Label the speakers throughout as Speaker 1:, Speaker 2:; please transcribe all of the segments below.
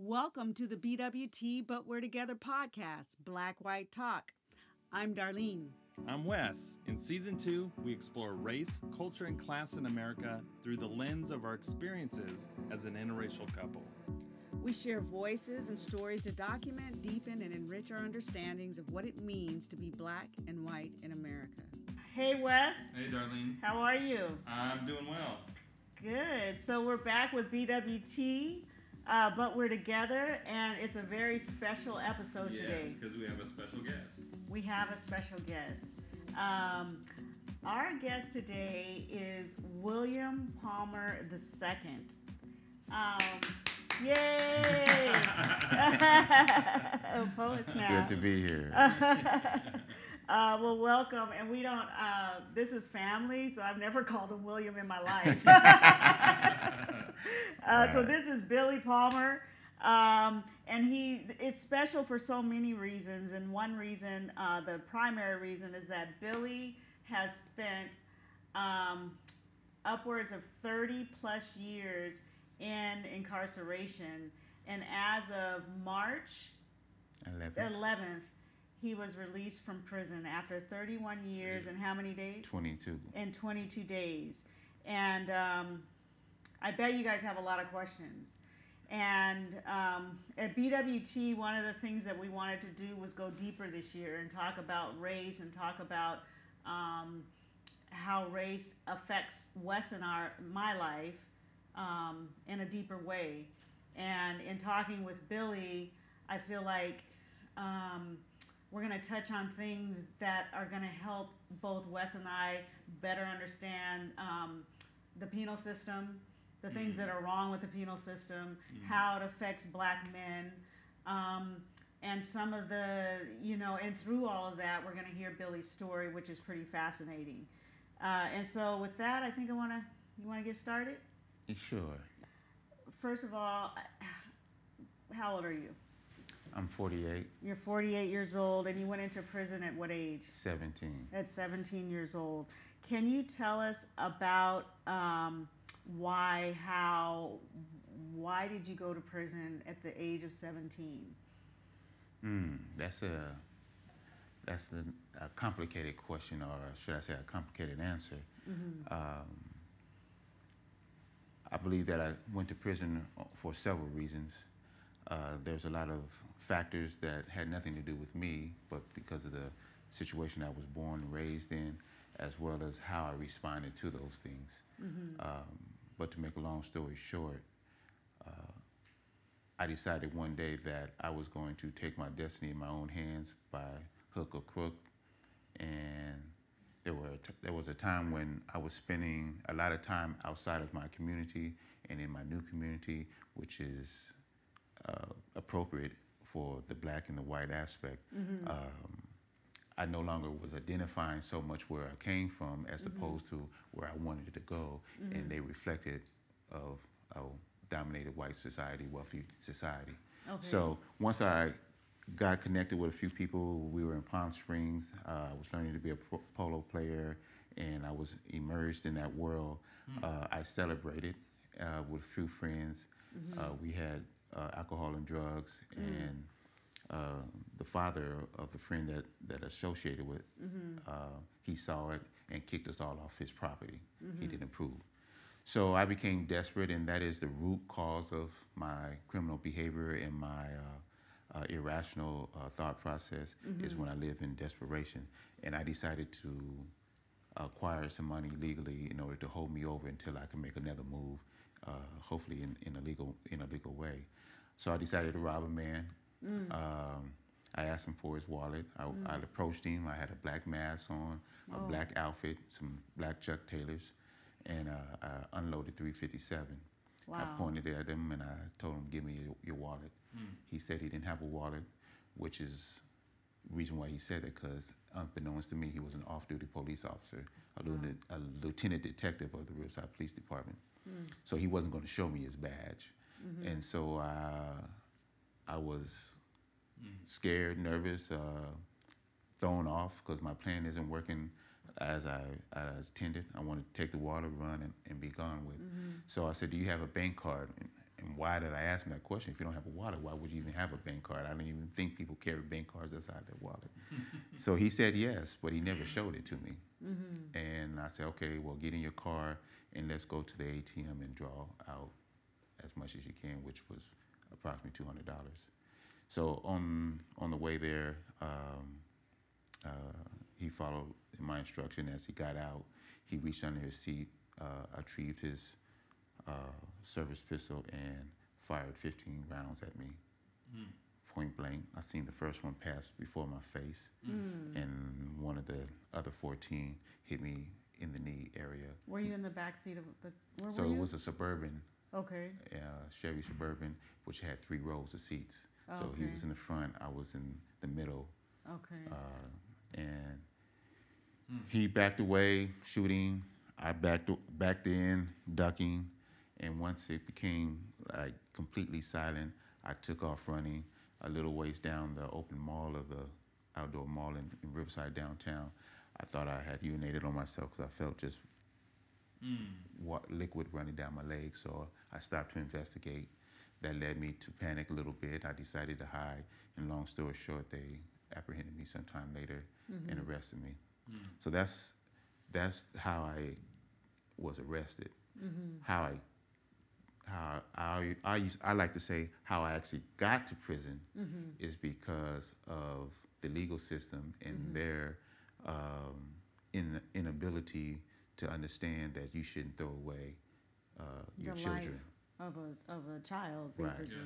Speaker 1: Welcome to the BWT But We're Together podcast, Black White Talk. I'm Darlene.
Speaker 2: I'm Wes. In season two, we explore race, culture, and class in America through the lens of our experiences as an interracial couple.
Speaker 1: We share voices and stories to document, deepen, and enrich our understandings of what it means to be black and white in America. Hey, Wes.
Speaker 2: Hey, Darlene.
Speaker 1: How are you?
Speaker 2: I'm doing well.
Speaker 1: Good. So we're back with BWT, uh, but we're together, and it's a very special episode
Speaker 2: yes,
Speaker 1: today.
Speaker 2: because we have a special guest.
Speaker 1: We have a special guest. Um, our guest today is William Palmer II. Um, yay! oh, poets now.
Speaker 3: Good to be here.
Speaker 1: Uh, well, welcome, and we don't. Uh, this is family, so I've never called him William in my life. uh, So this is Billy Palmer, um, and he. It's special for so many reasons, and one reason, uh, the primary reason, is that Billy has spent um, upwards of thirty plus years in incarceration, and as of March
Speaker 3: 11,
Speaker 1: 11th, he was released from prison after 31 years and how many days?
Speaker 3: 22.
Speaker 1: In 22 days. And um, I bet you guys have a lot of questions. And um, at BWT, one of the things that we wanted to do was go deeper this year and talk about race and talk about um, how race affects Wes and our my life um, in a deeper way. And in talking with Billy, I feel like um, we're going to touch on things that are going to help both Wes and I better understand um, the penal system, the things that are wrong with the penal system, how it affects black men, um, and some of the, you know, and through all of that, we're going to hear Billy's story, which is pretty fascinating. Uh, and so, with that, I think I want to, you want to get started?
Speaker 3: Sure.
Speaker 1: First of all, how old are you?
Speaker 3: I'm 48,
Speaker 1: You're 48 years old, and you went into prison at what age?
Speaker 3: 17.
Speaker 1: At 17 years old. Can you tell us about um, why, how, why did you go to prison at the age of 17?
Speaker 3: Mm, that's a that's a, a complicated question, or should I say, a complicated answer. Um, I believe that I went to prison for several reasons. Uh, there's a lot of factors that had nothing to do with me, but because of the situation I was born and raised in, as well as how I responded to those things. Um, but to make a long story short, uh, I decided one day that I was going to take my destiny in my own hands by hook or crook, and there were t- there was a time when I was spending a lot of time outside of my community and in my new community, which is uh, appropriate for the black and the white aspect. Um, I no longer was identifying so much where I came from as opposed to where I wanted to go, and they reflected of a dominated white society, wealthy society.
Speaker 1: Okay.
Speaker 3: So once I got connected with a few people, we were in Palm Springs. Uh, I was learning to be a pro- polo player, and I was immersed in that world. Uh, I celebrated uh, with a few friends. Uh, we had uh, alcohol and drugs, and uh, the father of the friend that that associated with, uh, he saw it and kicked us all off his property. He didn't approve. So I became desperate, and that is the root cause of my criminal behavior and my uh, uh, irrational uh, thought process is when I live in desperation. And I decided to acquire some money legally in order to hold me over until I can make another move, uh, hopefully in, in a legal in a legal way. So I decided to rob a man. Um, I asked him for his wallet. I, I approached him. I had a black mask on, a black outfit, some black Chuck Taylors, and uh, I unloaded 357. I
Speaker 1: Wow.
Speaker 3: pointed at him and I told him, "Give me your, your wallet." He said he didn't have a wallet, which is the reason why he said it because unbeknownst to me, he was an off-duty police officer, a, lieutenant, a lieutenant detective of the Riverside Police Department. So he wasn't going to show me his badge, and so uh, I was scared, nervous, uh, thrown off because my plan isn't working as I as intended. I wanted to take the water, run, and, and be gone with. So I said, "Do you have a bank card?" And and why did I ask him that question? If you don't have a wallet, why would you even have a bank card? I didn't even think people carry bank cards outside their wallet. so he said yes, but he never showed it to me.
Speaker 1: Mm-hmm.
Speaker 3: And I said, okay, well, get in your car and let's go to the ATM and draw out as much as you can, which was approximately two hundred dollars. So on on the way there, um, uh, he followed my instruction. As he got out, he reached under his seat, uh, retrieved his uh, service pistol, and fired 15 rounds at me,
Speaker 2: Mm.
Speaker 3: point blank. I seen the first one pass before my face,
Speaker 1: Mm.
Speaker 3: and one of the other 14 hit me in the knee area.
Speaker 1: Were you in the back seat of the? Where
Speaker 3: So
Speaker 1: were
Speaker 3: it was a suburban,
Speaker 1: okay.
Speaker 3: uh, Chevy Suburban, which had three rows of seats. So he was in the front, I was in the middle,
Speaker 1: Okay.
Speaker 3: uh, and
Speaker 2: Hmm.
Speaker 3: he backed away, shooting. I backed backed in, ducking, and once it became like completely silent, I took off running a little ways down the open mall of the outdoor mall in, in Riverside downtown. I thought I had urinated on myself because I felt just
Speaker 2: Mm.
Speaker 3: wa- liquid running down my legs. So I stopped to investigate. That led me to panic a little bit. I decided to hide. And long story short, they apprehended me sometime later
Speaker 1: Mm-hmm.
Speaker 3: and arrested me.
Speaker 2: Mm.
Speaker 3: So that's that's how I was arrested.
Speaker 1: Mm-hmm.
Speaker 3: How I how I I use I like to say how I actually got to prison
Speaker 1: Mm-hmm.
Speaker 3: is because of the legal system and
Speaker 1: Mhm.
Speaker 3: their um, in, inability to understand that you shouldn't throw away uh, your
Speaker 1: The
Speaker 3: children.
Speaker 1: Of a of a child,
Speaker 3: Right.
Speaker 1: basically.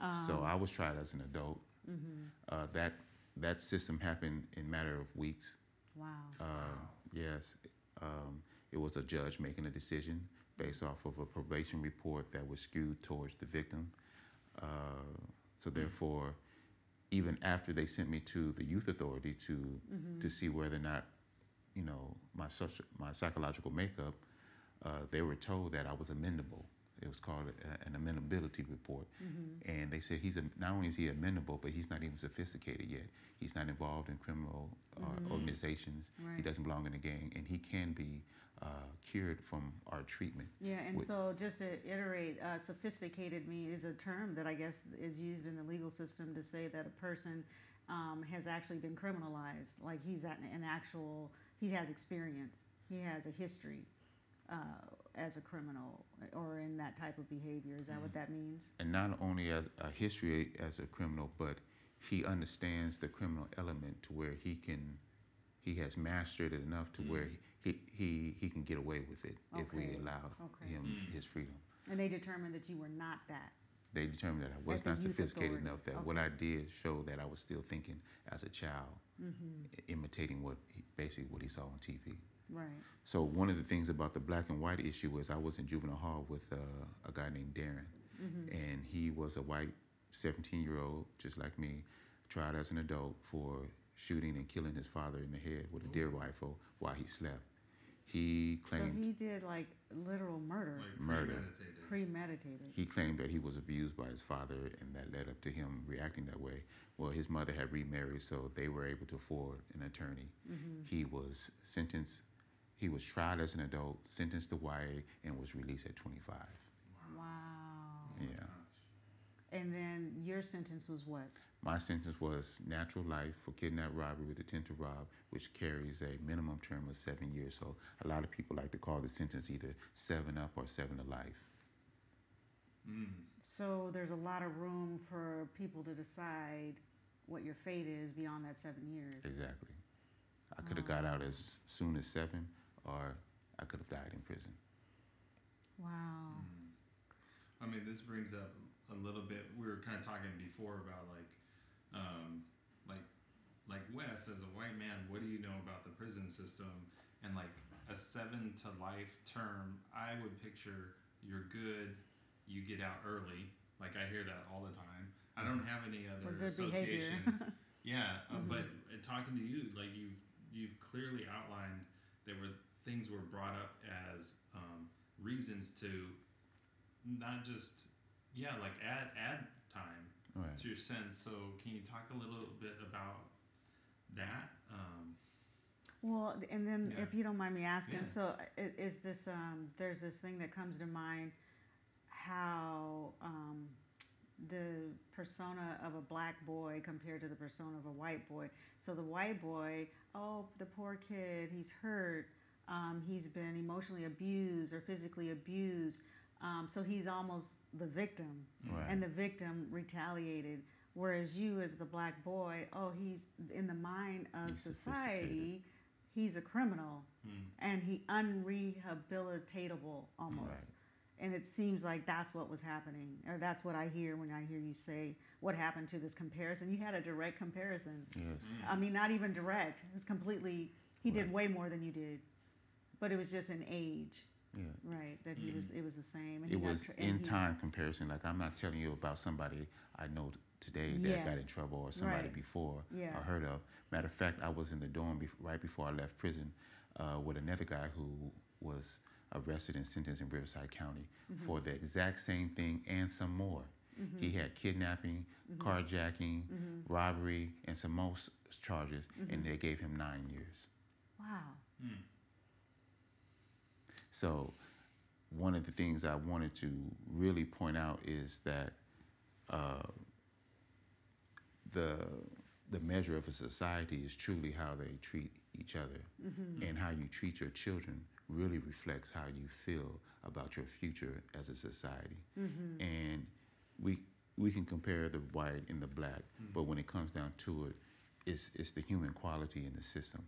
Speaker 2: Yeah.
Speaker 3: so
Speaker 1: Um,
Speaker 3: I was tried as an adult.
Speaker 1: mm-hmm.
Speaker 3: Uh, that that system happened in matter of weeks.
Speaker 1: Wow.
Speaker 3: Uh,
Speaker 2: Wow.
Speaker 3: Yes, um, it was a judge making a decision based off of a probation report that was skewed towards the victim. Uh, so therefore, even after they sent me to the youth authority to
Speaker 1: Mm-hmm.
Speaker 3: to see whether or not, you know, my soci- my psychological makeup, uh, they were told that I was amendable. It was called a, an amendability report,
Speaker 1: Mm-hmm.
Speaker 3: and they said he's a, not only is he amendable, but he's not even sophisticated yet. He's not involved in criminal uh,
Speaker 1: Mhm.
Speaker 3: organizations. He doesn't belong in a gang, and he can be uh, cured from our treatment.
Speaker 1: Yeah, and
Speaker 3: Wh-
Speaker 1: so just to iterate, uh, sophisticated me is a term that I guess is used in the legal system to say that a person um, has actually been criminalized. Like he's at an actual, he has experience, he has a history uh, as a criminal or in that type of behavior. Is that what that means?
Speaker 3: And not only as a history as a criminal, but he understands the criminal element to where he can, he has mastered it enough to where he, he, he can get away with it if we allow
Speaker 1: okay.
Speaker 3: him
Speaker 2: Mm.
Speaker 3: his freedom.
Speaker 1: And they determined that you were not that.
Speaker 3: They determined that I was not sophisticated
Speaker 1: authority,
Speaker 3: enough that
Speaker 1: okay.
Speaker 3: what I did showed that I was still thinking as a child,
Speaker 1: Mm-hmm.
Speaker 3: imitating what he, basically what he saw on TV.
Speaker 1: Right.
Speaker 3: So one of the things about the black and white issue was I was in juvenile hall with uh, a guy named Darren,
Speaker 1: Mm-hmm.
Speaker 3: and he was a white 17 year old just like me, tried as an adult for shooting and killing his father in the head with a deer rifle while he slept. He claimed
Speaker 1: he did like literal murder,
Speaker 2: Like
Speaker 3: Murder.
Speaker 2: premeditated.
Speaker 1: premeditated.
Speaker 3: he claimed that he was abused by his father and that led up to him reacting that way. Well, his mother had remarried, so they were able to afford an attorney.
Speaker 1: Mm-hmm.
Speaker 3: He was sentenced. He was tried as an adult, sentenced to YA, and was released at 25.
Speaker 1: Wow.
Speaker 3: Yeah.
Speaker 1: And then your sentence was what?
Speaker 3: My sentence was natural life for kidnap robbery with intent to rob, which carries a minimum term of seven years. So a lot of people like to call the sentence either seven up or seven to life.
Speaker 2: Mm.
Speaker 1: So there's a lot of room for people to decide what your fate is beyond that seven years.
Speaker 3: Exactly. I could have got out as soon as seven, or I could have died in prison.
Speaker 1: Wow.
Speaker 2: Mm. I mean, this brings up a little bit. We were kind of talking before about like, um, like, like Wes as a white man. What do you know about the prison system? And like a seven to life term, I would picture you're good, you get out early. Like I hear that all the time. I don't have any
Speaker 1: For
Speaker 2: other associations. yeah, uh,
Speaker 1: Mhm.
Speaker 2: but uh, talking to you, like you've you've clearly outlined there were things were brought up as um, reasons to not just yeah like add add time
Speaker 3: Right.
Speaker 2: to your sentence. So can you talk a little bit about that? Um,
Speaker 1: Well, and then
Speaker 2: Yeah.
Speaker 1: if you don't mind me asking,
Speaker 2: Yeah.
Speaker 1: so is this um, there's this thing that comes to mind? how um, the persona of a black boy compared to the persona of a white boy. So the white boy, oh, the poor kid, he's hurt, um, he's been emotionally abused or physically abused. Um, so he's almost the victim,
Speaker 3: Right.
Speaker 1: and the victim retaliated. Whereas you, as the black boy, oh, he's in the mind of
Speaker 3: He's
Speaker 1: society, he's a criminal,
Speaker 2: Mm.
Speaker 1: and he unrehabilitatable almost. And it seems like that's what was happening, or that's what I hear when I hear you say what happened to this comparison. You had a direct comparison.
Speaker 3: Yes.
Speaker 1: I mean, not even direct. It was completely. He did way more than you did, but it was just an age,
Speaker 3: Yeah.
Speaker 1: right? That he was. It was the same. And
Speaker 3: It
Speaker 1: he got
Speaker 3: was
Speaker 1: tra- and
Speaker 3: in
Speaker 1: he-
Speaker 3: time comparison. Like I'm not telling you about somebody I know today that got in
Speaker 1: Yes.
Speaker 3: trouble or somebody
Speaker 1: Right.
Speaker 3: before
Speaker 1: Yeah.
Speaker 3: I heard of. Matter of fact, I was in the dorm bef- right before I left prison uh, with another guy who was arrested and sentenced in Riverside County
Speaker 1: Mm-hmm.
Speaker 3: for the exact same thing and some more. He had kidnapping,
Speaker 1: Mm-hmm.
Speaker 3: carjacking, robbery, and some most charges,
Speaker 1: Mm-hmm.
Speaker 3: and they gave him nine years.
Speaker 1: Wow.
Speaker 3: So, one of the things I wanted to really point out is that uh, the the measure of a society is truly how they treat each other, mm-hmm. and how you treat your children really reflects how you feel about your future as a society. Mm-hmm. And we we can compare the white and the black, mm-hmm. but when it comes down to it, it's it's the human quality in the system,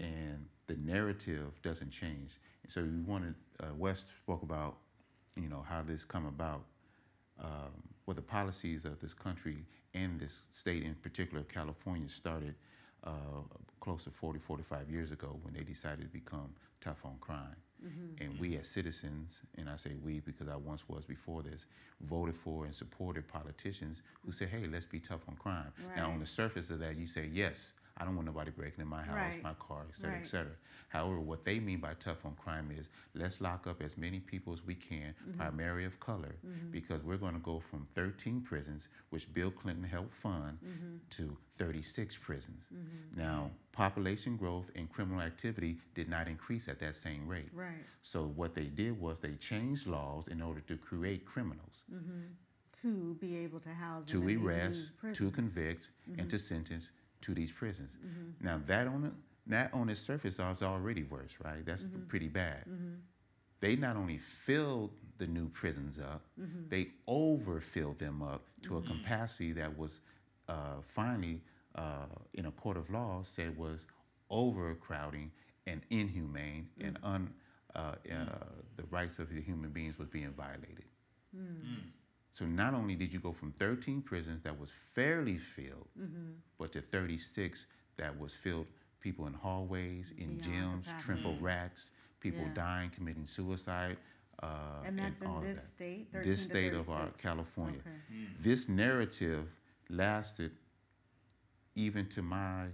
Speaker 3: and the narrative doesn't change. So we wanted uh, Wes spoke about, you know, how this come about, um, what the policies of this country and this state in particular, California, started uh, close to 40, 45 years ago when they decided to become tough on crime. And we as citizens, and I say we because I once was before this, voted for and supported politicians who said, hey, let's be tough on crime. Now, on the surface of that, you say, yes, I don't want nobody breaking in my house,
Speaker 1: Right.
Speaker 3: my car, et cetera,
Speaker 1: Right.
Speaker 3: et cetera. However, what they mean by tough on crime is let's lock up as many people as we can,
Speaker 1: Mm-hmm.
Speaker 3: primarily of color, mm-hmm. because we're going to go from 13 prisons, which Bill Clinton helped fund,
Speaker 1: Mm-hmm.
Speaker 3: to 36 prisons. Mm-hmm. Now, mm-hmm. population growth and criminal activity did not increase at that same rate.
Speaker 1: Right.
Speaker 3: So what they did was they changed laws in order to create criminals,
Speaker 1: To be able to house
Speaker 3: to arrest, to convict, and to sentence to these prisons.
Speaker 1: Mm-hmm.
Speaker 3: Now that on the, that on its surface is already worse, right? That's
Speaker 1: Mm-hmm.
Speaker 3: pretty bad. They not only filled the new prisons up,
Speaker 1: Mm-hmm.
Speaker 3: they overfilled them up to a capacity that was uh, finally uh, in a court of law said was overcrowding and inhumane and
Speaker 1: Mm-hmm.
Speaker 3: un, uh, uh, the rights of the human beings was being violated. So not only did you go from 13 prisons that was fairly filled,
Speaker 1: Mm-hmm.
Speaker 3: but to 36 that was filled people in hallways, in
Speaker 1: Beyond
Speaker 3: gyms,
Speaker 1: capacity.
Speaker 3: trimple racks, people
Speaker 1: Yeah.
Speaker 3: dying, committing suicide. Uh,
Speaker 1: And that's in
Speaker 3: all of
Speaker 1: this
Speaker 3: that.
Speaker 1: state, 13
Speaker 3: This
Speaker 1: to
Speaker 3: state of our California.
Speaker 1: Okay.
Speaker 3: This narrative lasted even to my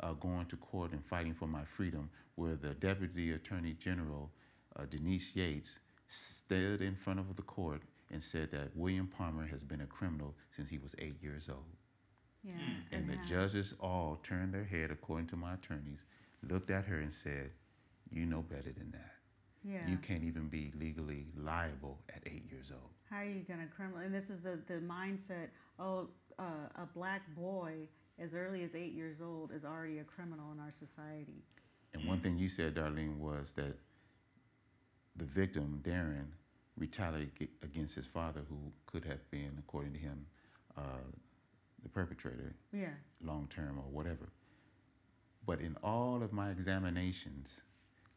Speaker 3: uh, going to court and fighting for my freedom, where the Deputy Attorney General, uh, Denise Yates, stood in front of the court and said that William Palmer has been a criminal since he was eight years old.
Speaker 1: Yeah.
Speaker 3: And the
Speaker 1: how-
Speaker 3: judges all turned their head, according to my attorneys, looked at her and said, You know better than that.
Speaker 1: Yeah.
Speaker 3: You can't even be legally liable at eight years old.
Speaker 1: How are you going to criminal? And this is the, the mindset oh, uh, a black boy as early as eight years old is already a criminal in our society.
Speaker 3: And one thing you said, Darlene, was that the victim, Darren, retaliated ag- against his father, who could have been, according to him, uh, the perpetrator,
Speaker 1: Yeah.
Speaker 3: long term or whatever. But in all of my examinations,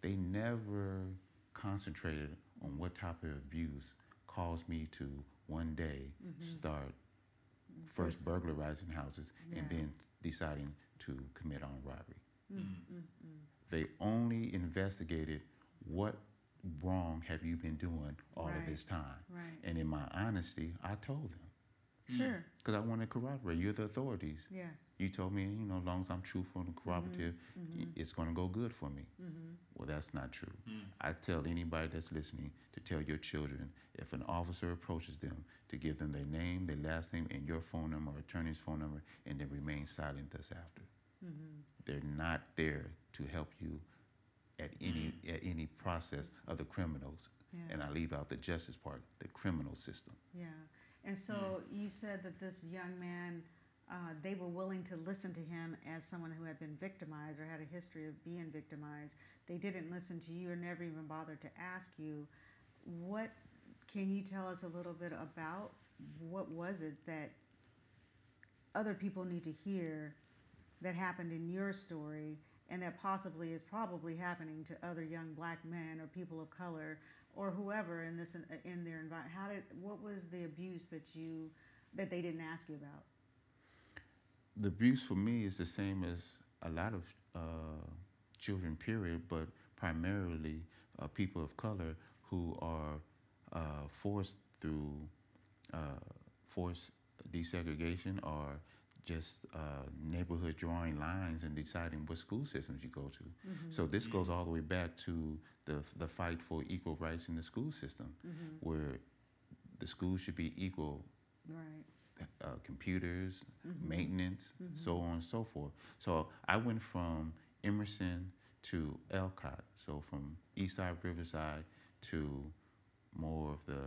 Speaker 3: they never concentrated on what type of abuse caused me to one day start first burglarizing houses and then deciding to commit armed robbery.
Speaker 1: Mm,
Speaker 3: They only investigated what wrong have you been doing all
Speaker 1: Right.
Speaker 3: of this time.
Speaker 1: Right.
Speaker 3: And in my honesty, I told them
Speaker 1: Sure.
Speaker 3: because I wanted to corroborate. You're the authorities.
Speaker 1: Yeah.
Speaker 3: You told me, you know, as long as I'm truthful and corroborative,
Speaker 1: Mm-hmm.
Speaker 3: it's going to go good for me. Well, that's not true. I tell anybody that's listening to tell your children if an officer approaches them to give them their name, their last name, and your phone number or attorney's phone number, and then remain silent thus after.
Speaker 1: Mm-hmm.
Speaker 3: They're not there to help you at any at any process of the criminals
Speaker 1: Yeah.
Speaker 3: and I leave out the justice part, the criminal system.
Speaker 1: Yeah. And so you said that this young man, uh, they were willing to listen to him as someone who had been victimized or had a history of being victimized. They didn't listen to you or never even bothered to ask you. What can you tell us a little bit about what was it that other people need to hear that happened in your story and that possibly is probably happening to other young black men or people of color or whoever in this in their environment how did what was the abuse that you that they didn't ask you about?
Speaker 3: The abuse for me is the same as a lot of uh, children, period, but primarily uh, people of color who are uh, forced through uh, forced desegregation or just uh, neighborhood drawing lines and deciding what school systems you go to.
Speaker 1: Mm-hmm.
Speaker 3: So this goes all the way back to the the fight for equal rights in the school system,
Speaker 1: Mm-hmm.
Speaker 3: where the schools should be equal
Speaker 1: right
Speaker 3: uh, computers,
Speaker 1: Mm-hmm.
Speaker 3: maintenance, so on and so forth. So I went from Emerson to Alcott, so from Eastside Riverside to more of the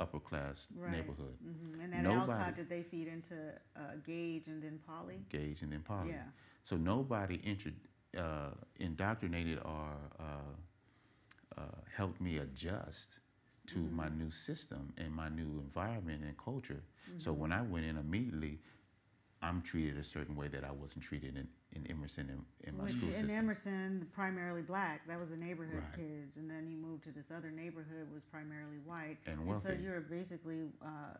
Speaker 3: upper class
Speaker 1: Right.
Speaker 3: neighborhood,
Speaker 1: hmm and that
Speaker 3: Nobody-
Speaker 1: alcott did they feed into uh, Gage and then Poly?
Speaker 3: Gage, and then Poly.
Speaker 1: yeah
Speaker 3: So nobody intro, uh, indoctrinated or uh, uh, helped me adjust to my
Speaker 1: Mm-hmm.
Speaker 3: new system and my new environment and culture. So
Speaker 1: Mm-hmm.
Speaker 3: when I went in immediately, I'm treated a certain way that I wasn't treated in, in Emerson in, in my
Speaker 1: Which
Speaker 3: school
Speaker 1: in. Emerson, primarily black. That was the neighborhood
Speaker 3: Right.
Speaker 1: kids, and then you moved to this other neighborhood was primarily white.
Speaker 3: And
Speaker 1: And so you were basically uh,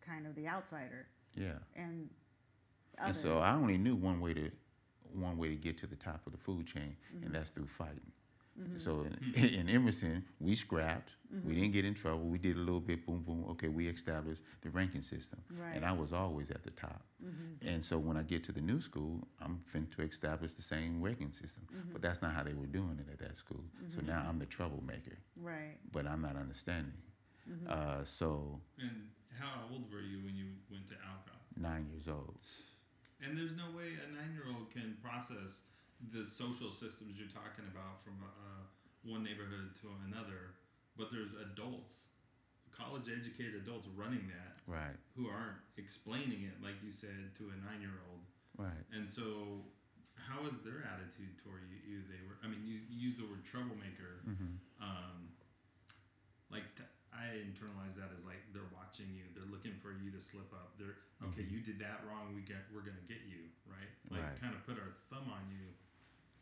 Speaker 1: kind of the outsider,
Speaker 3: yeah.
Speaker 1: and other.
Speaker 3: And so I only knew one way to one way to get to the top of the food chain,
Speaker 1: Mm-hmm.
Speaker 3: and that's through fighting. So in, in Emerson, we scrapped.
Speaker 1: Mm-hmm.
Speaker 3: We didn't get in trouble. We did a little bit, boom, boom. Okay, we established the ranking system,
Speaker 1: Right.
Speaker 3: and I was always at the top.
Speaker 1: Mm-hmm.
Speaker 3: And so when I get to the new school, I'm fin to establish the same ranking system.
Speaker 1: Mm-hmm.
Speaker 3: But that's not how they were doing it at that school. So now I'm the troublemaker,
Speaker 1: right.
Speaker 3: but I'm not understanding.
Speaker 1: Mm-hmm.
Speaker 3: Uh, so
Speaker 2: And how old were you when you went to Alcott?
Speaker 3: nine years old.
Speaker 2: And there's no way a nine-year-old can process the social systems you're talking about from uh, one neighborhood to another. But there's adults, college-educated adults running that
Speaker 3: Right,
Speaker 2: who aren't explaining it, like you said, to a nine-year-old.
Speaker 3: right.
Speaker 2: And so, how is their attitude toward you? you they were. I mean, you, you use the word troublemaker.
Speaker 3: hmm
Speaker 2: Um, like t- I internalize that as like they're watching you. They're looking for you to slip up. They're okay.
Speaker 3: Mhm.
Speaker 2: You did that wrong. We get. We're gonna get you right. Like
Speaker 3: Right.
Speaker 2: kind of put our thumb on you.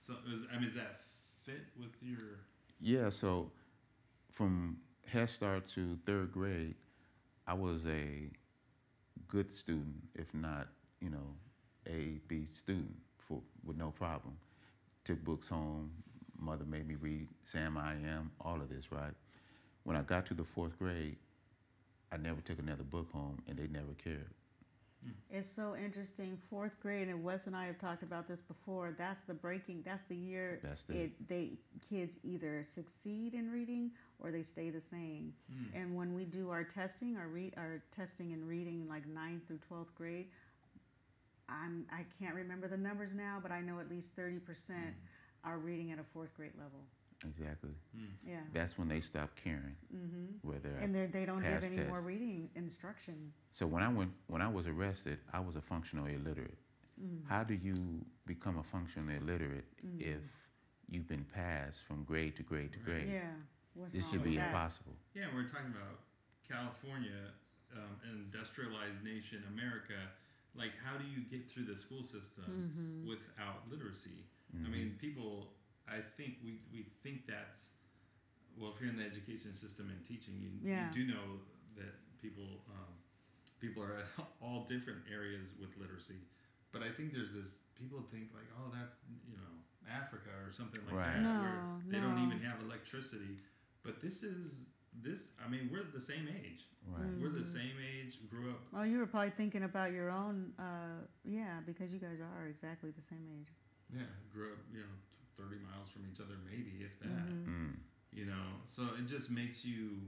Speaker 2: So is I mean, is that fit with your?
Speaker 3: Yeah, so from Head Start to third grade, I was a good student, if not, you know, A, B student for, with no problem. Took books home, mother made me read Sam I Am, all of this, right? When I got to the fourth grade, I never took another book home and they never cared.
Speaker 1: It's so interesting. Fourth grade, and Wes and I have talked about this before. That's the breaking. That's the year
Speaker 3: That's the
Speaker 1: it they kids either succeed in reading or they stay the same.
Speaker 2: Hmm.
Speaker 1: And when we do our testing, our read our testing and reading like ninth through twelfth grade, I'm I can't remember the numbers now, but I know at least thirty percent are reading at a fourth grade level.
Speaker 3: Exactly.
Speaker 2: Hmm.
Speaker 1: Yeah.
Speaker 3: That's when they stop caring
Speaker 1: Mm-hmm.
Speaker 3: where they're.
Speaker 1: And they they don't give
Speaker 3: past
Speaker 1: any more reading instruction.
Speaker 3: So when I went, when I was arrested, I was a functional illiterate.
Speaker 1: Mm-hmm.
Speaker 3: How do you become a functional illiterate if you've been passed from grade to grade to
Speaker 2: Right.
Speaker 3: grade?
Speaker 1: Mm-hmm. Yeah. What's
Speaker 3: This should be
Speaker 1: that?
Speaker 3: impossible.
Speaker 2: Yeah, we're talking about California, um, an industrialized nation, America. Like, how do you get through the school system
Speaker 1: Mm-hmm.
Speaker 2: without literacy? I
Speaker 3: Mhm.
Speaker 2: mean, people. I think we, we think that's well. If you're in the education system and teaching, you,
Speaker 1: Yeah.
Speaker 2: you do know that people um, people are at all different areas with literacy. But I think there's this people think like, oh, that's you know Africa or something like
Speaker 3: Right.
Speaker 2: that,
Speaker 1: No,
Speaker 2: where they don't even have electricity. But this is this. I mean, we're the same age.
Speaker 3: Right.
Speaker 1: Mm.
Speaker 2: We're the same age. Grew up.
Speaker 1: Well, you were probably thinking about your own, uh, yeah, because you guys are exactly the same age.
Speaker 2: Yeah, grew up. You know, thirty miles from each other, maybe if that.
Speaker 1: Mhm.
Speaker 3: Mm.
Speaker 2: you know so it just makes you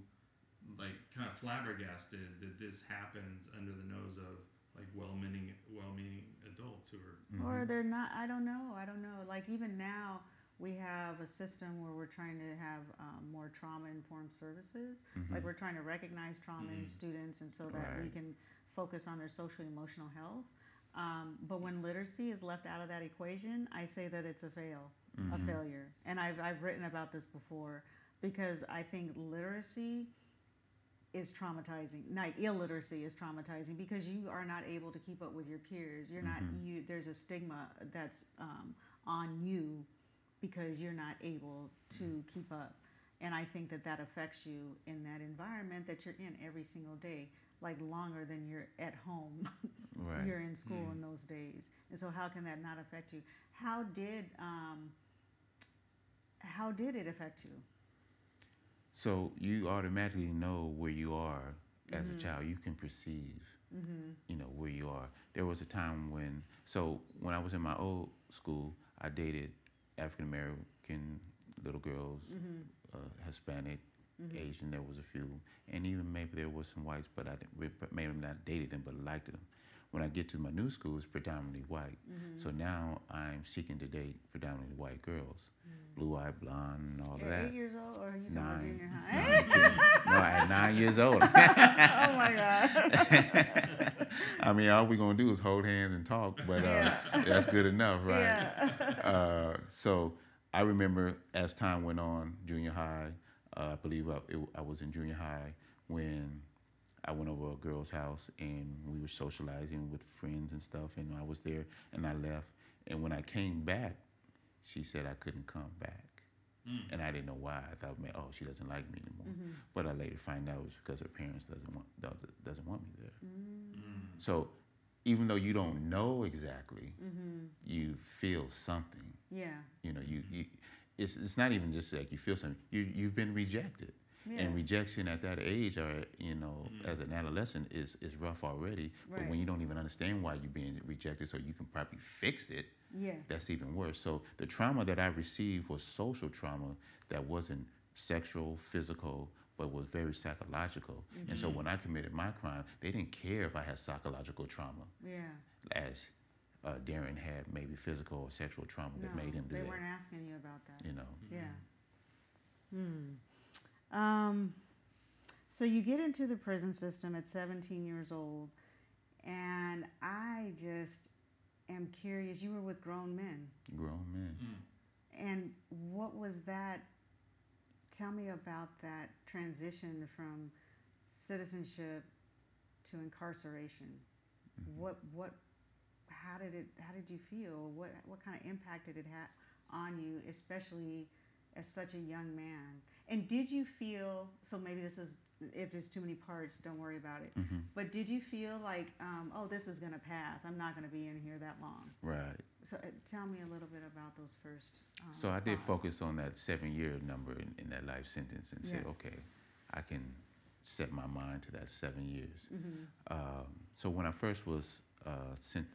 Speaker 2: like kind of flabbergasted that this happens under the nose of like well-meaning well-meaning adults who are
Speaker 1: Or
Speaker 3: Mhm.
Speaker 1: they're not. I don't know. I don't know. Like even now, we have a system where we're trying to have um, more trauma informed services.
Speaker 3: Mhm.
Speaker 1: Like we're trying to recognize trauma in
Speaker 2: Mhm.
Speaker 1: students, and so that we can focus on their social emotional health. Um, but when literacy is left out of that equation, I say that it's a fail, a
Speaker 3: Mhm.
Speaker 1: failure. And I've, I've written about this before because I think literacy is traumatizing. Not illiteracy is traumatizing because you are not able to keep up with your peers. You're not
Speaker 3: Mhm.
Speaker 1: you. There's a stigma that's um, on you because you're not able to keep up. And I think that that affects you in that environment that you're in every single day, like longer than you're at home.
Speaker 3: Right.
Speaker 1: you're in school
Speaker 2: Mm.
Speaker 1: in those days. And so how can that not affect you? How did um, how did it affect you?
Speaker 3: So you automatically know where you are as
Speaker 1: Mhm.
Speaker 3: a child. You can perceive,
Speaker 1: Mm-hmm.
Speaker 3: you know, where you are. There was a time when, so when I was in my old school, I dated African American little girls,
Speaker 1: Mm-hmm.
Speaker 3: uh, Hispanic,
Speaker 1: Mm-hmm.
Speaker 3: Asian. There was a few, and even maybe there was some whites, but I didn't, maybe not dated them, but liked them. When I get to my new school, it's predominantly white.
Speaker 1: Mm-hmm.
Speaker 3: So now I'm seeking to date predominantly white girls, blue-eyed, blonde, and all
Speaker 1: You're
Speaker 3: that.
Speaker 1: eight years old, or are you talking
Speaker 3: Nine.
Speaker 1: junior high?
Speaker 3: Nine, no, at nine years old.
Speaker 1: oh my god!
Speaker 3: I mean, all we're gonna do is hold hands and talk, but uh,
Speaker 1: Yeah.
Speaker 3: that's good enough, right?
Speaker 1: Yeah.
Speaker 3: Uh, so I remember as time went on, junior high, uh, I believe I, it, I was in junior high when I went over a girl's house and we were socializing with friends and stuff, and I was there and I left. And when I came back, she said I couldn't come back.
Speaker 2: Mm.
Speaker 3: And I didn't know why. I thought, man, oh, she doesn't like me anymore. But I later find out it was because her parents doesn't want doesn't, doesn't want me there.
Speaker 2: Mm.
Speaker 3: So even though you don't know exactly,
Speaker 1: Mm-hmm.
Speaker 3: you feel something.
Speaker 1: Yeah.
Speaker 3: You know, you, you it's it's not even just like you feel something. You you've been rejected.
Speaker 1: Yeah.
Speaker 3: And rejection at that age or you know,
Speaker 2: Mm.
Speaker 3: as an adolescent is is rough already. But when you don't even understand why you're being rejected so you can probably fix it,
Speaker 1: yeah.
Speaker 3: that's even worse. So the trauma that I received was social trauma that wasn't sexual, physical, but was very psychological. And so
Speaker 2: Mhm.
Speaker 3: when I committed my crime, they didn't care if I had psychological trauma,
Speaker 1: Yeah.
Speaker 3: as uh, Darren had maybe physical or sexual trauma
Speaker 1: No,
Speaker 3: that made him do it.
Speaker 1: they
Speaker 3: that.
Speaker 1: weren't asking you about that.
Speaker 3: You know.
Speaker 1: Yeah. Hmm. Um, so you get into the prison system at 17 years old, and I just am curious. You were with grown men,
Speaker 3: Grown men.
Speaker 2: Mm.
Speaker 1: and what was that? Tell me about that transition from citizenship to incarceration.
Speaker 3: Mhm.
Speaker 1: What what? How did it? How did you feel? What what kind of impact did it have on you, especially as such a young man? And did you feel? So maybe this is if there's too many parts, don't worry about it.
Speaker 3: hmm
Speaker 1: But did you feel like, um, oh, this is gonna pass? I'm not gonna be in here that long.
Speaker 3: Right.
Speaker 1: So uh, tell me a little bit about those first. Um,
Speaker 3: So I did
Speaker 1: thoughts.
Speaker 3: focus on that seven year number in, in that life sentence and said,
Speaker 1: Yeah.
Speaker 3: okay, I can set my mind to that seven years.
Speaker 1: Mhm.
Speaker 3: Um, so when I first was uh, sent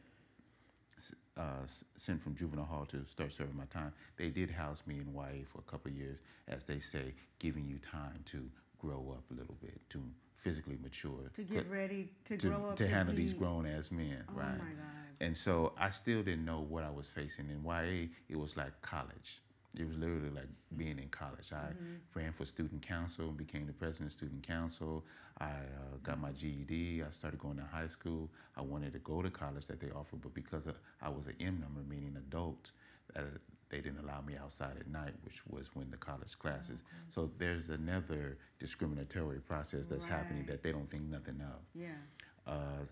Speaker 3: uh, sent from juvenile hall to start serving my time, they did house me in YA for a couple of years, as they say, giving you time to grow up a little bit, to physically mature,
Speaker 1: To get ready to,
Speaker 3: to,
Speaker 1: grow up
Speaker 3: to handle these grown ass men,
Speaker 1: Oh
Speaker 3: right?
Speaker 1: my God.
Speaker 3: And so I still didn't know what I was facing. In YA, it was like college. It was literally like being in college. I
Speaker 1: Mhm.
Speaker 3: ran for student council, became the president of student council. I uh, got my GED. I started going to high school. I wanted to go to college that they offered, but because of, I was an M number, meaning adult, uh, they didn't allow me outside at night, which was when the college classes. So there's another discriminatory process that's happening that they don't think nothing of.
Speaker 1: Yeah.
Speaker 3: Uh,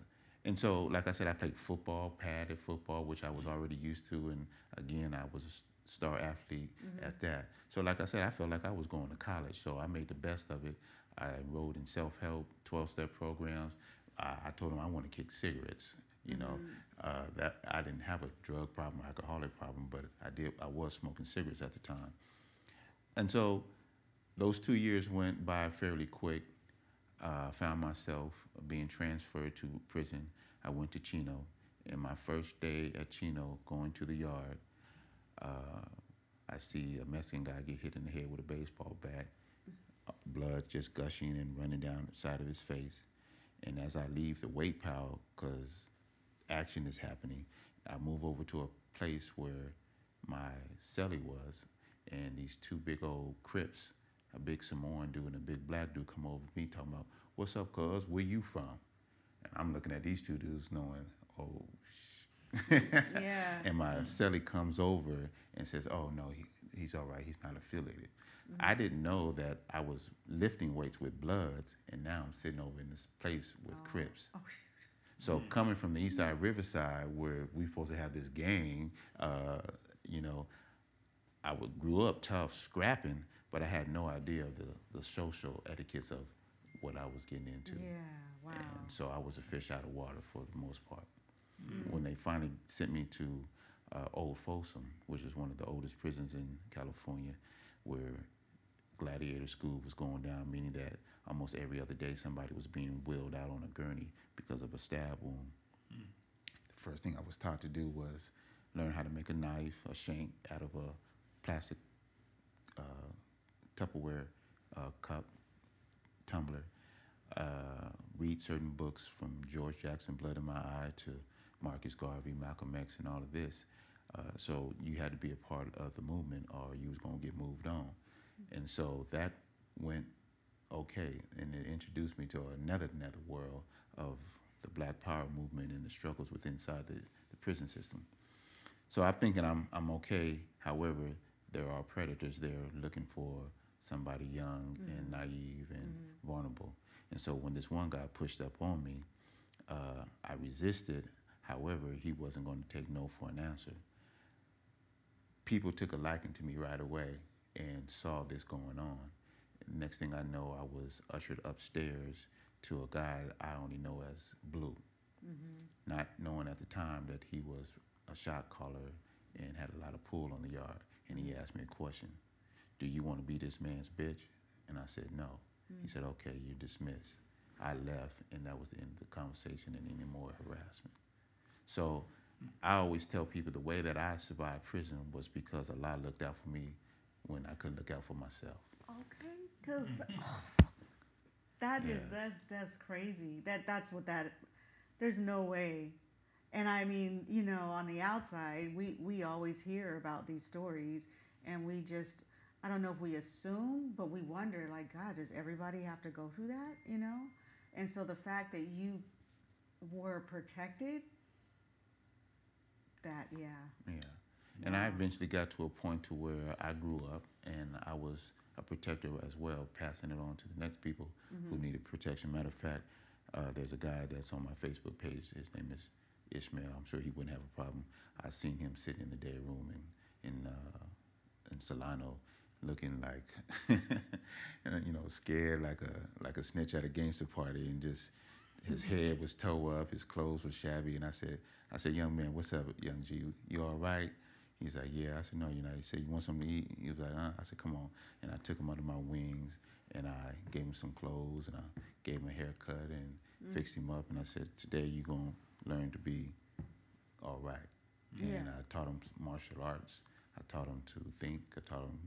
Speaker 3: and so, like I said, I played football, padded football, which I was already used to, and again, I was star athlete
Speaker 1: Mhm.
Speaker 3: at that. So, like I said, I felt like I was going to college, so I made the best of it. I enrolled in self-help, twelve-step programs. I, I told them I want to kick cigarettes. You know,
Speaker 1: Mhm.
Speaker 3: uh, that I didn't have a drug problem, alcoholic problem, but I did. I was smoking cigarettes at the time, and so those two years went by fairly quick. Uh, found myself being transferred to prison. I went to Chino, and my first day at Chino, going to the yard, uh, I see a Mexican guy get hit in the head with a baseball bat, blood just gushing and running down the side of his face. And as I leave the weight pile, because action is happening, I move over to a place where my cellie was, and these two big old Crips, a big Samoan dude and a big black dude, come over to me talking about, "What's up, cuz? Where you from?" And I'm looking at these two dudes, knowing, "Oh."
Speaker 1: Yeah.
Speaker 3: and my celly comes over and says, "Oh no, he, he's all right. He's not affiliated." I didn't know that I was lifting weights with Bloods, and now I'm sitting over in this place with Crips.
Speaker 1: Oh,
Speaker 3: So coming from the East Side Riverside, where we supposed to have this gang, uh, you know, I would, grew up tough, scrapping, but I had no idea of the, the social etiquettes of what I was getting into.
Speaker 1: yeah. Wow.
Speaker 3: And so I was a fish out of water for the most part. When they finally sent me to uh, Old Folsom, which is one of the oldest prisons in California, where gladiator school was going down, meaning that almost every other day somebody was being wheeled out on a gurney because of a stab wound. The first thing I was taught to do was learn how to make a knife, a shank out of a plastic uh, Tupperware uh, cup, tumbler, uh, read certain books from George Jackson, Blood in My Eye, to Marcus Garvey, Malcolm X, and all of this. Uh, so you had to be a part of the movement, or you was gonna get moved on. And so that went okay, and it introduced me to another another world of the Black Power movement and the struggles within inside the, the prison system. So I'm thinking I'm I'm okay. However, there are predators there looking for somebody young and naive and vulnerable. And so when this one guy pushed up on me, uh, I resisted. However, he wasn't going to take no for an answer. People took a liking to me right away and saw this going on. Next thing I know, I was ushered upstairs to a guy I only know as Blue, mm-hmm. not knowing at the time that he was a shot caller and had a lot of pull on the yard. And he asked me a question Do you want to be this man's bitch? And I said, No. He hmm. said, Okay, you're dismissed. I left, and that was the end of the conversation and any more harassment. So I always tell people the way that I survived prison was because Allah looked out for me when I couldn't look out for myself.
Speaker 1: Okay, because oh, that is
Speaker 3: Yeah.
Speaker 1: that's that's crazy. That that's what that. There's no way, and I mean, you know, on the outside, we we always hear about these stories, and we just. I don't know if we assume, but we wonder, like, God, does everybody have to go through that, you know? And so the fact that you were protected, that, yeah.
Speaker 3: Yeah. And I eventually got to a point to where I grew up and I was a protector as well, passing it on to the next people who needed protection. Matter of fact, uh, there's a guy that's on my Facebook page. His name is Ishmael. I'm sure he wouldn't have a problem. I seen him sitting in the day room in in uh, in Solano, looking like, you know, scared like a like a snitch at a gangster party, and just his head was toe up, his clothes were shabby, and I said, I said, young man, what's up, young G? You all right? He's like, yeah. I said, no, you're not. He said, you want something to eat? He was like, uh. I said, come on. And I took him under my wings, and I gave him some clothes, and I gave him a haircut, and fixed him up. And I said, today you're gonna learn to be all right.
Speaker 1: Yeah.
Speaker 3: And I taught him martial arts. I taught him to think. I taught him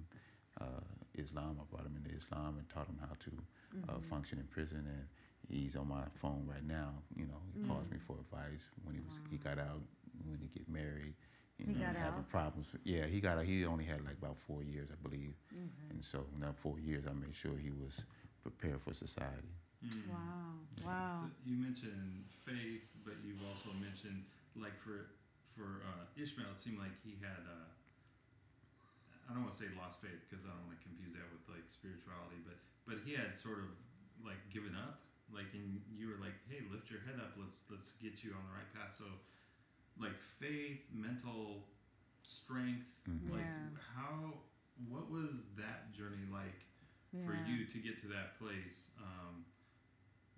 Speaker 3: uh, Islam. I brought him into Islam and taught him how to uh, function in prison. And he's on my phone right now. You know, he calls me for advice when he was he got out, when he get married. You
Speaker 1: He
Speaker 3: know,
Speaker 1: got
Speaker 3: having
Speaker 1: out?
Speaker 3: problems. Yeah, he got out. He only had like about four years, I believe.
Speaker 1: Mm-hmm.
Speaker 3: And so in that four years, I made sure he was prepared for society.
Speaker 2: Mm.
Speaker 1: Wow, wow.
Speaker 2: So you mentioned faith, but you've also mentioned like for for uh, Ishmael, it seemed like he had. Uh, I don't want to say lost faith because I don't want to confuse that with like spirituality, but but he had sort of like given up. Like and you were like, hey, lift your head up. Let's let's get you on the right path. So like faith, mental strength,
Speaker 3: Mhm.
Speaker 2: like
Speaker 1: Yeah.
Speaker 2: how what was that journey like for you to get to that place um,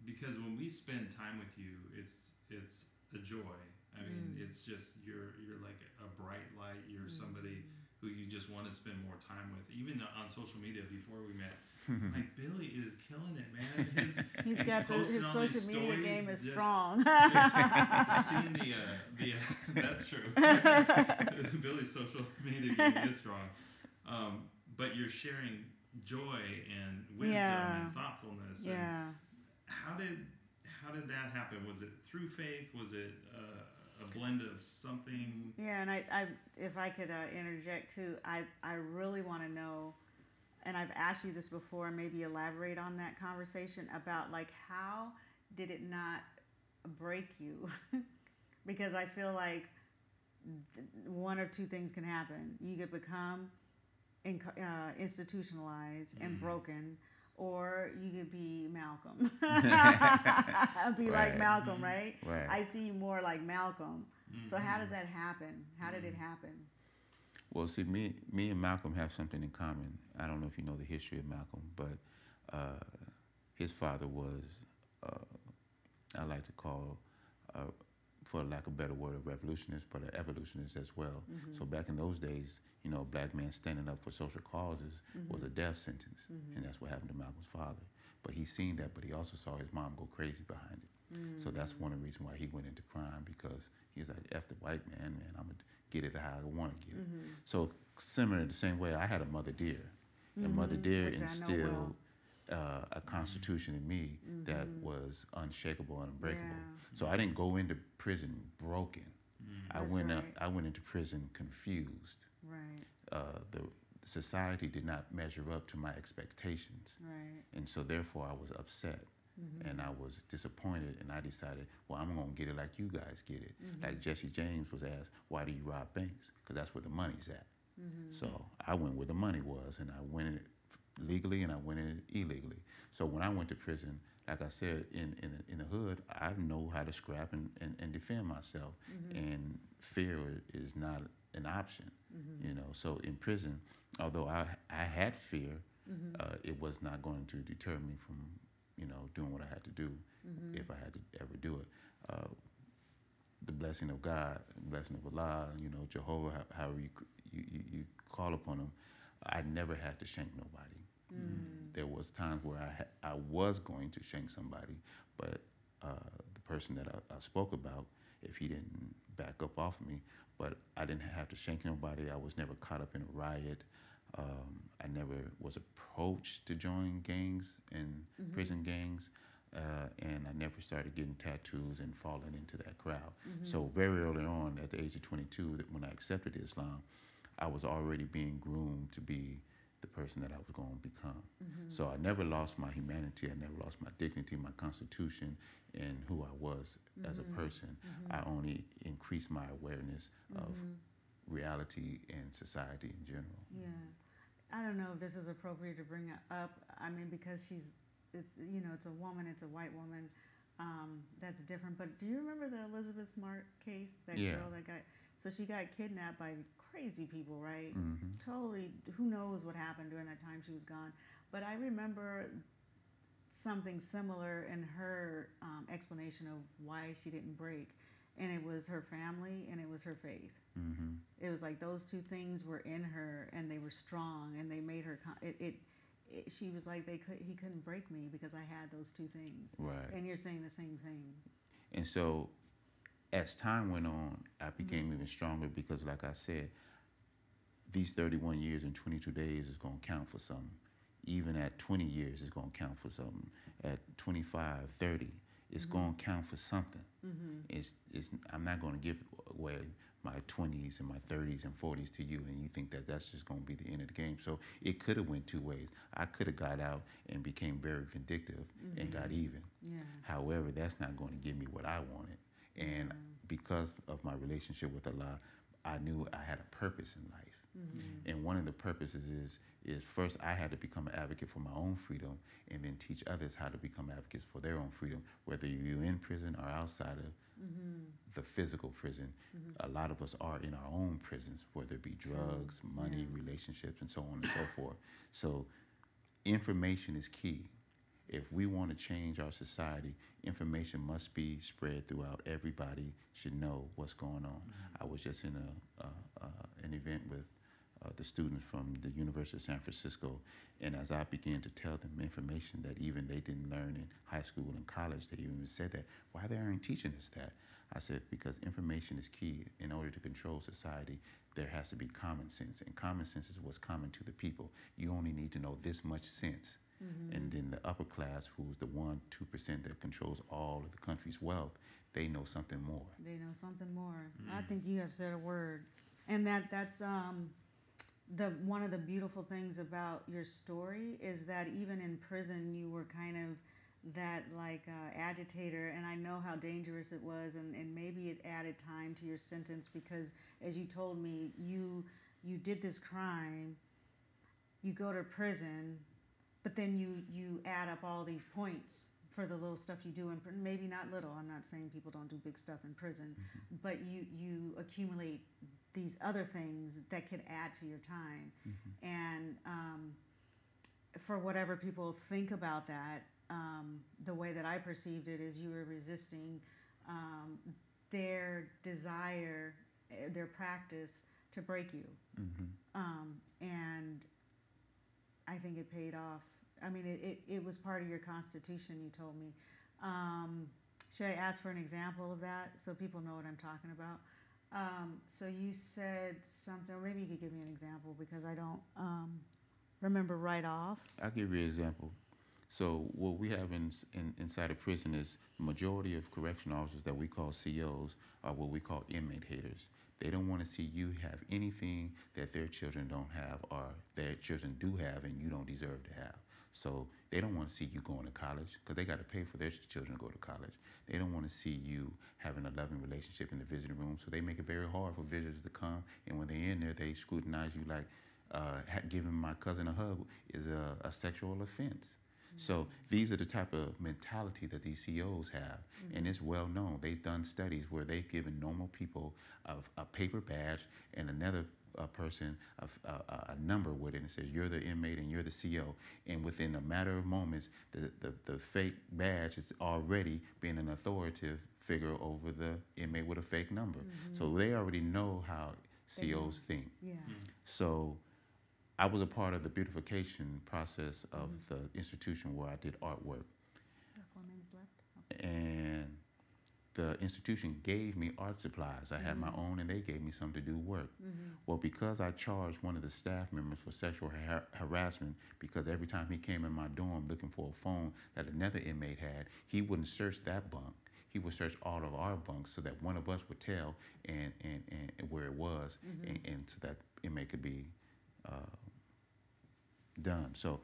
Speaker 2: because when we spend time with you it's it's a joy i mean
Speaker 1: Mm.
Speaker 2: it's just you're you're like a bright light you're somebody who you just want to spend more time with even on social media before we met like billy is killing it man his
Speaker 1: He's
Speaker 2: he's
Speaker 1: got the, his social media game is
Speaker 2: just-
Speaker 1: strong.
Speaker 2: just seeing the uh, the uh, that's true. Billy's social media game is strong, um, but you're sharing joy and wisdom
Speaker 1: Yeah.
Speaker 2: and thoughtfulness. And
Speaker 1: yeah.
Speaker 2: how did how did that happen? Was it through faith? Was it uh, a blend of something.
Speaker 1: Yeah, and I, I if I could uh, interject too, I, I really want to know, and I've asked you this before, maybe elaborate on that conversation about like how did it not break you? because I feel like one or two things can happen. You could become in, uh, institutionalized and
Speaker 2: Mhm.
Speaker 1: broken, or you could be Malcolm. be like Malcolm,
Speaker 2: Mhm.
Speaker 1: right?
Speaker 3: Right.
Speaker 1: I see you more like Malcolm. So how does that happen? How did it
Speaker 3: Mm-hmm.
Speaker 1: happen?
Speaker 3: Well, see, me, me and Malcolm have something in common. I don't know if you know the history of Malcolm, but uh, his father was, uh, I like to call, uh, for lack of a better word, a revolutionist, but an evolutionist as well. So back in those days, you know, a black man standing up for social causes was a death sentence, and that's what happened to Malcolm's father. But he seen that, but he also saw his mom go crazy behind it. So that's one of the reasons why he went into crime because he was like, "F the white man, man, I'm gonna get it how I want to get it."
Speaker 1: Mm-hmm.
Speaker 3: So similar the same way, I had a mother dear, and Mother Dear
Speaker 1: Which
Speaker 3: instilled uh, a constitution in me that was unshakable and unbreakable.
Speaker 1: Mm-hmm. Yeah.
Speaker 3: So I didn't go into prison broken. I
Speaker 1: That's
Speaker 3: went
Speaker 1: right.
Speaker 3: I went into prison confused.
Speaker 1: Right,
Speaker 3: Uh, the society did not measure up to my expectations,
Speaker 1: right.
Speaker 3: and so therefore I was upset.
Speaker 1: Mm-hmm.
Speaker 3: And I was disappointed, and I decided, well, I'm gonna get it like you guys get it.
Speaker 1: Mm-hmm.
Speaker 3: Like Jesse James was asked, why do you rob banks? Because that's where the money's at.
Speaker 1: Mm-hmm.
Speaker 3: So I went where the money was, and I went in it legally, and I went in it illegally. So when I went to prison, like I said, in in the- in the hood, I know how to scrap and, and, and defend myself, and fear is not an option. You know, so in prison, although I I had fear, uh, it was not going to deter me from you know doing what I had to do if I had to ever do it. Uh, the blessing of God, the blessing of Allah, you know, Jehovah, however you, you, you, call upon him, I never had to shank nobody.
Speaker 1: Mm.
Speaker 3: There was times where I, ha- I was going to shank somebody, but uh, the person that I, I spoke about, if he didn't back up off of me, but I didn't have to shank nobody. I was never caught up in a riot. Um, I never was approached to join gangs and mm-hmm. prison gangs. Uh, and I never started getting tattoos and falling into that crowd. Mm-hmm. So very early on, at the age of 22, that when I accepted Islam, I was already being groomed to be the person that I was going to become. Mm-hmm. So I never lost my humanity. I never lost my dignity, my constitution, and who I was as a person. I only increased my awareness of reality and society in general.
Speaker 1: Yeah, I don't know if this is appropriate to bring it up. I mean, because she's, it's you know, it's a woman, it's a white woman. Um, that's different. But do you remember the Elizabeth Smart case? That
Speaker 3: Yeah.
Speaker 1: girl that got, so she got kidnapped by crazy people, right?
Speaker 3: hmm
Speaker 1: Totally. Who knows what happened during that time she was gone? But I remember something similar in her um, explanation of why she didn't break, and it was her family and it was her faith.
Speaker 3: hmm
Speaker 1: It was like those two things were in her, and they were strong, and they made her. Con- it, it, it. She was like they could. He couldn't break me because I had those two things.
Speaker 3: Right.
Speaker 1: And you're saying the same thing.
Speaker 3: And so, as time went on, I became even stronger because, like I said, these 31 years and 22 days is going to count for something. Even at 20 years, it's going to count for something. At 25, 30, it's going to mm-hmm. count for something. Mm-hmm. It's, it's, I'm not going to give away my 20s and my 30s and 40s to you, and you think that that's just going to be the end of the game. So it could have went two ways. I could have got out and became very vindictive and got mm-hmm. even.
Speaker 1: Yeah.
Speaker 3: However, that's not going to give me what I wanted. And because of my relationship with Allah, I knew I had a purpose in life. And one of the purposes is is first I had to become an advocate for my own freedom and then teach others how to become advocates for their own freedom, whether you're in prison or outside of the physical prison. A lot of us are in our own prisons, whether it be drugs, money, relationships, and so on and so forth. So information is key. If we want to change our society, information must be spread throughout. Everybody should know what's going on. I was just in a, uh, uh, an event with uh, the students from the University of San Francisco, and as I began to tell them information that even they didn't learn in high school and college, they even said that, why they aren't teaching us that? I said, because information is key. In order to control society, there has to be common sense, and common sense is what's common to the people. You only need to know this much sense. And then the upper class, who's the one, two percent that controls all of the country's wealth, they know something more.
Speaker 1: They know something more. I think you have said a word, and that that's um, the one of the beautiful things about your story is that even in prison you were kind of that like uh, agitator and i know how dangerous it was and, and maybe it added time to your sentence because as you told me you you did this crime you go to prison but then you you add up all these points for the little stuff you do in prison maybe not little i'm not saying people don't do big stuff in prison but you you accumulate these other things that could add to your time and um, for whatever people think about that um, the way that i perceived it is you were resisting um, their desire eh, their practice to break you
Speaker 3: hmm
Speaker 1: um, and I think it paid off. I mean, it, it, it was part of your constitution, you told me. Um, should I ask for an example of that so people know what I'm talking about? Um, so you said something, or maybe you could give me an example because I don't um, remember right off.
Speaker 3: I'll give you an example. So what we have in, in, inside of prison is majority of correction officers that we call COs are what we call inmate haters. They don't want to see you have anything that their children don't have or their children do have and you don't deserve to have. So they don't want to see you going to college because they got to pay for their children to go to college. They don't want to see you having a loving relationship in the visiting room. So they make it very hard for visitors to come. And when they're in there, they scrutinize you like uh, giving my cousin a hug is a, a sexual offense. So these are the type of mentality that these COs have, and it's well known. They've done studies where they've given normal people a, a paper badge and another uh, person a, a, a number with it and says you're the inmate and you're the CO, and within a matter of moments, the, the, the fake badge is already being an authoritative figure over the inmate with a fake number. So they already know how
Speaker 1: They know.
Speaker 3: COs think.
Speaker 1: Yeah.
Speaker 3: So I was a part of the beautification process of the institution where I did artwork.
Speaker 1: Four minutes left.
Speaker 3: And the institution gave me art supplies. I had my mm-hmm. own and they gave me some to do work. Mm-hmm. Well, because I charged one of the staff members for sexual har- harassment, because every time he came in my dorm looking for a phone that another inmate had, he wouldn't search that bunk. He would search all of our bunks so that one of us would tell and, and, and where it was, mm-hmm. and, and so that inmate could be uh, done. So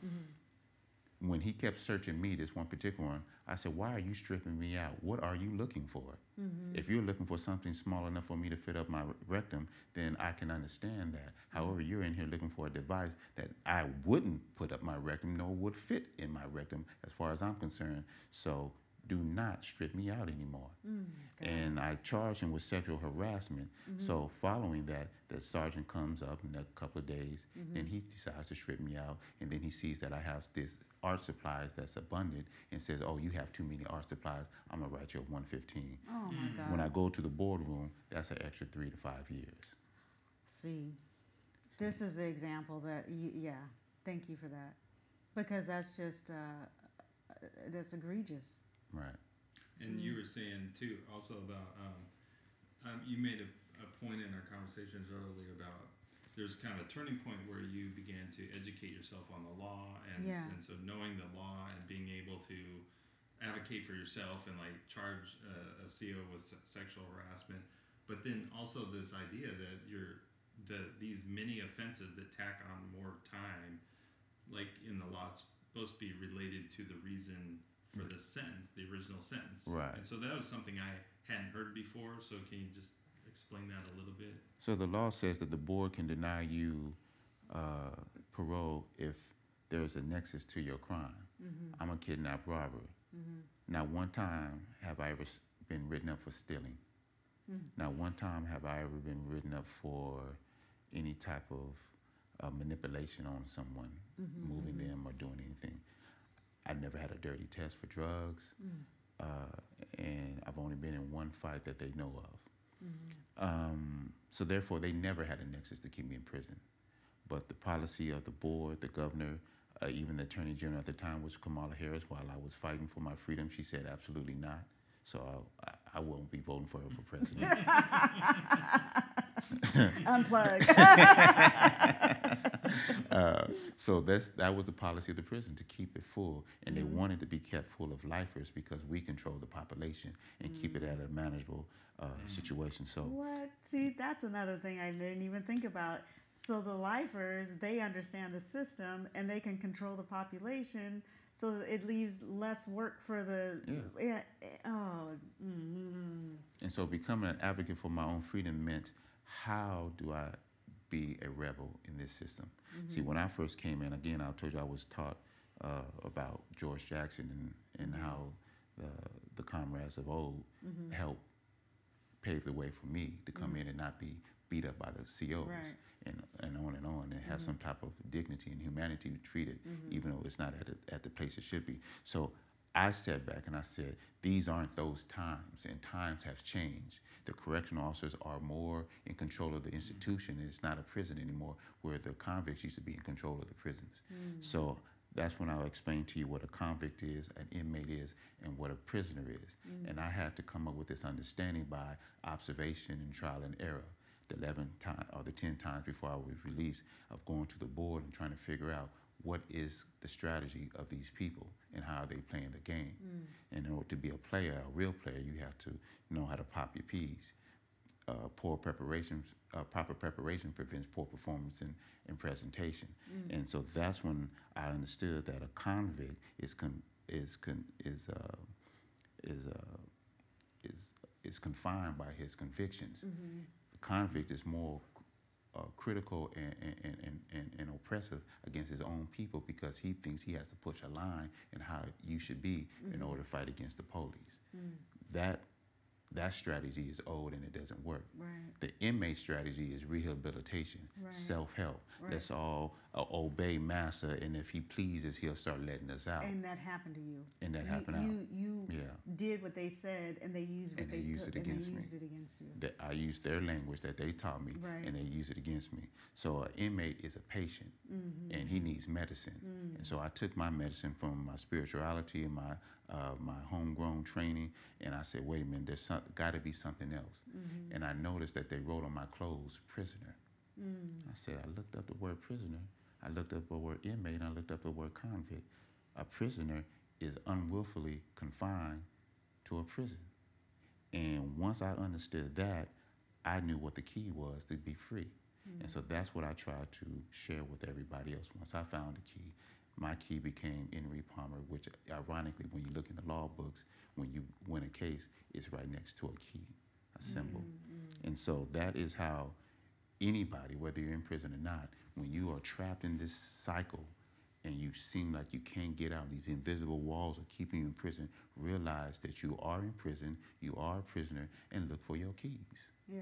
Speaker 3: when he kept searching me, this one particular one, I said, Why are you stripping me out? What are you looking for? Mm-hmm. If you're looking for something small enough for me to fit up my rectum, then I can understand that. Mm-hmm. However, you're in here looking for a device that I wouldn't put up my rectum nor would fit in my rectum as far as I'm concerned. So do not strip me out anymore. And I charged him with sexual harassment. So following that, the sergeant comes up in a couple of days, and he decides to strip me out. And then he sees that I have this art supplies that's abundant, and says, "Oh, you have too many art supplies. I'm gonna write you a 115."
Speaker 1: Oh my God.
Speaker 3: When I go to the boardroom, that's an extra three to five years.
Speaker 1: See, this is the example that, you, yeah, thank you for that. Because that's just, uh, uh, that's egregious.
Speaker 3: Right.
Speaker 2: And you were saying too, also about um, um, you made a, a point in our conversations earlier about there's kind of a turning point where you began to educate yourself on the law, and
Speaker 1: Yeah.
Speaker 2: and so knowing the law and being able to advocate for yourself and like charge uh, a CO with sexual harassment, but then also this idea that you're the these many offenses that tack on more time, like in the law, it's supposed to be related to the reason for the sentence, the original sentence.
Speaker 3: Right.
Speaker 2: And so that was something I hadn't heard before. So can you just explain that a little bit?
Speaker 3: So the law says that the board can deny you uh, parole if there is a nexus to your crime. Mm-hmm. I'm a kidnapped robber. Mm-hmm. Not one time have I ever been written up for stealing. Mm. Not one time have I ever been written up for any type of uh, manipulation on someone, mm-hmm, moving them or doing anything. I never had a dirty test for drugs, uh, and I've only been in one fight that they know of. Um, so therefore, they never had a nexus to keep me in prison. But the policy of the board, the governor, uh, even the attorney general at the time was Kamala Harris. While I was fighting for my freedom, she said absolutely not. So I, I, I won't be voting for her for president.
Speaker 1: Unplug.
Speaker 3: uh, so that's that was the policy of the prison to keep it full, and they wanted to be kept full of lifers because we control the population and keep it at a manageable uh, situation. So
Speaker 1: What? See, that's another thing I didn't even think about. So the lifers, they understand the system and they can control the population, so it leaves less work for the.
Speaker 3: Yeah.
Speaker 1: yeah oh. Mm,
Speaker 3: And so becoming an advocate for my own freedom meant how do I be a rebel in this system? See, mm-hmm. when I first came in, again, I told you I was taught uh, about George Jackson and, and mm-hmm. how the, the comrades of old mm-hmm. helped pave the way for me to come in and not be beat up by the COs
Speaker 1: Right.
Speaker 3: and, and on and on and have some type of dignity and humanity treated, even though it's not at, the at the place it should be. So I sat back and I said, these aren't those times, and times have changed. The correctional officers are more in control of the institution. It's not a prison anymore, where the convicts used to be in control of the prisons. Mm. So that's when I'll explain to you what a convict is, an inmate is, and what a prisoner is. Mm. And I had to come up with this understanding by observation and trial and error. The 11 times or the 10 times before I was released, of going to the board and trying to figure out what is the strategy of these people and how are they playing the game. And in order to be a player, a real player, you have to know how to pop your peas. Uh, poor preparation, uh, proper preparation prevents poor performance in, in presentation. And so that's when I understood that a convict is con- is con- is uh, is uh, is is confined by his convictions. The convict is more uh, critical and, and, and, and, and oppressive against his own people because he thinks he has to push a line in how you should be in order to fight against the police. That that strategy is old and it doesn't work.
Speaker 1: right.
Speaker 3: The inmate strategy is rehabilitation,
Speaker 1: Right.
Speaker 3: self help.
Speaker 1: Right.
Speaker 3: Let's all uh, obey master, and if he pleases, he'll start letting us out.
Speaker 1: And that happened to you.
Speaker 3: And that
Speaker 1: you,
Speaker 3: happened out.
Speaker 1: You you
Speaker 3: Yeah.
Speaker 1: did what they said, and they used what
Speaker 3: And they
Speaker 1: they,
Speaker 3: used
Speaker 1: took,
Speaker 3: it
Speaker 1: and
Speaker 3: against
Speaker 1: they
Speaker 3: me.
Speaker 1: used it against you.
Speaker 3: that I used their language that they taught me,
Speaker 1: Right.
Speaker 3: and they used it against me. So an inmate is a patient,
Speaker 1: Mm-hmm.
Speaker 3: and he needs medicine.
Speaker 1: Mm.
Speaker 3: And so I took my medicine from my spirituality and my uh, my homegrown training, and I said, wait a minute, there's got to be something else.
Speaker 1: Mm-hmm.
Speaker 3: And I noticed that they wrote on my clothes, prisoner.
Speaker 1: Mm.
Speaker 3: I said, I looked up the word prisoner, I looked up the word inmate, and I looked up the word convict. A prisoner is unwillfully confined to a prison. And once I understood that, I knew what the key was to be free. And so that's what I tried to share with everybody else. Once I found the key, my key became In re Palmer, which ironically, when you look in the law books, when you win a case, it's right next to a key, a symbol. Mm-hmm. And so that is how anybody, whether you're in prison or not, when you are trapped in this cycle and you seem like you can't get out, these invisible walls are keeping you in prison, realize that you are in prison, you are a prisoner, and look for your keys.
Speaker 1: Yeah.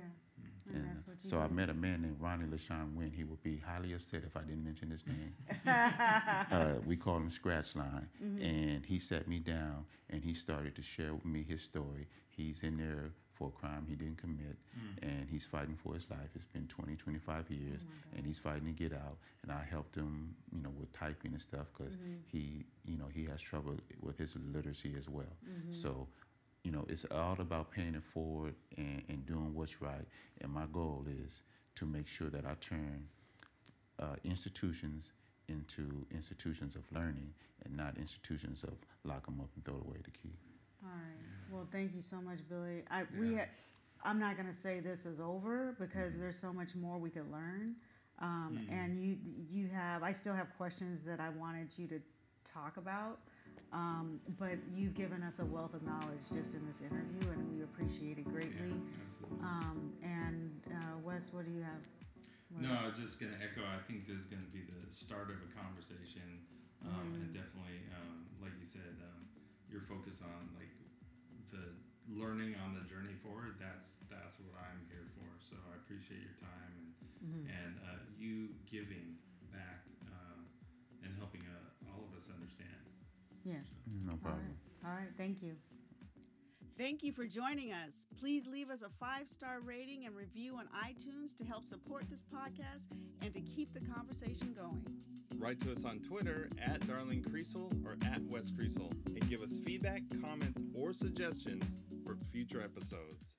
Speaker 1: And,
Speaker 3: And
Speaker 1: that's what you
Speaker 3: so I met a man named Ronnie LaShawn Wynn. He would be highly upset if I didn't mention his name. uh, we call him Scratch Line.
Speaker 1: Mm-hmm.
Speaker 3: And he sat me down and he started to share with me his story. He's in there for a crime he didn't commit mm. and he's fighting for his life. It's been 20, 25 years oh and he's fighting to get out. And I helped him, you know, with typing and stuff because mm-hmm. he, you know, he has trouble with his literacy as well. Mm-hmm. So you know, it's all about paying it forward and, and doing what's right. And my goal is to make sure that I turn uh, institutions into institutions of learning and not institutions of lock them up and throw away the key.
Speaker 1: All right. Well, thank you so much, Billy. I we ha- I'm not gonna say this is over because there's so much more we could learn. Um, And you you have I still have questions that I wanted you to talk about. Um, but you've given us a wealth of knowledge just in this interview, and we appreciate it greatly.
Speaker 2: absolutely.
Speaker 1: Um, and uh, Wes, what do you have? What-
Speaker 2: No, I was just gonna echo. I think this is gonna be the start of a conversation, um, and definitely, um, like you said, um, your focus on like the learning on the journey forward. That's that's what I'm here for. So I appreciate your time and and uh, you giving back um, and helping uh, all of us understand.
Speaker 1: Yeah.
Speaker 3: No problem.
Speaker 1: right. All right. Thank you. Thank you for joining us. Please leave us a five star rating and review on iTunes to help support this podcast and to keep the conversation going.
Speaker 2: Write to us on Twitter at Darling Creasel or at West Creasel and give us feedback, comments, or suggestions for future episodes.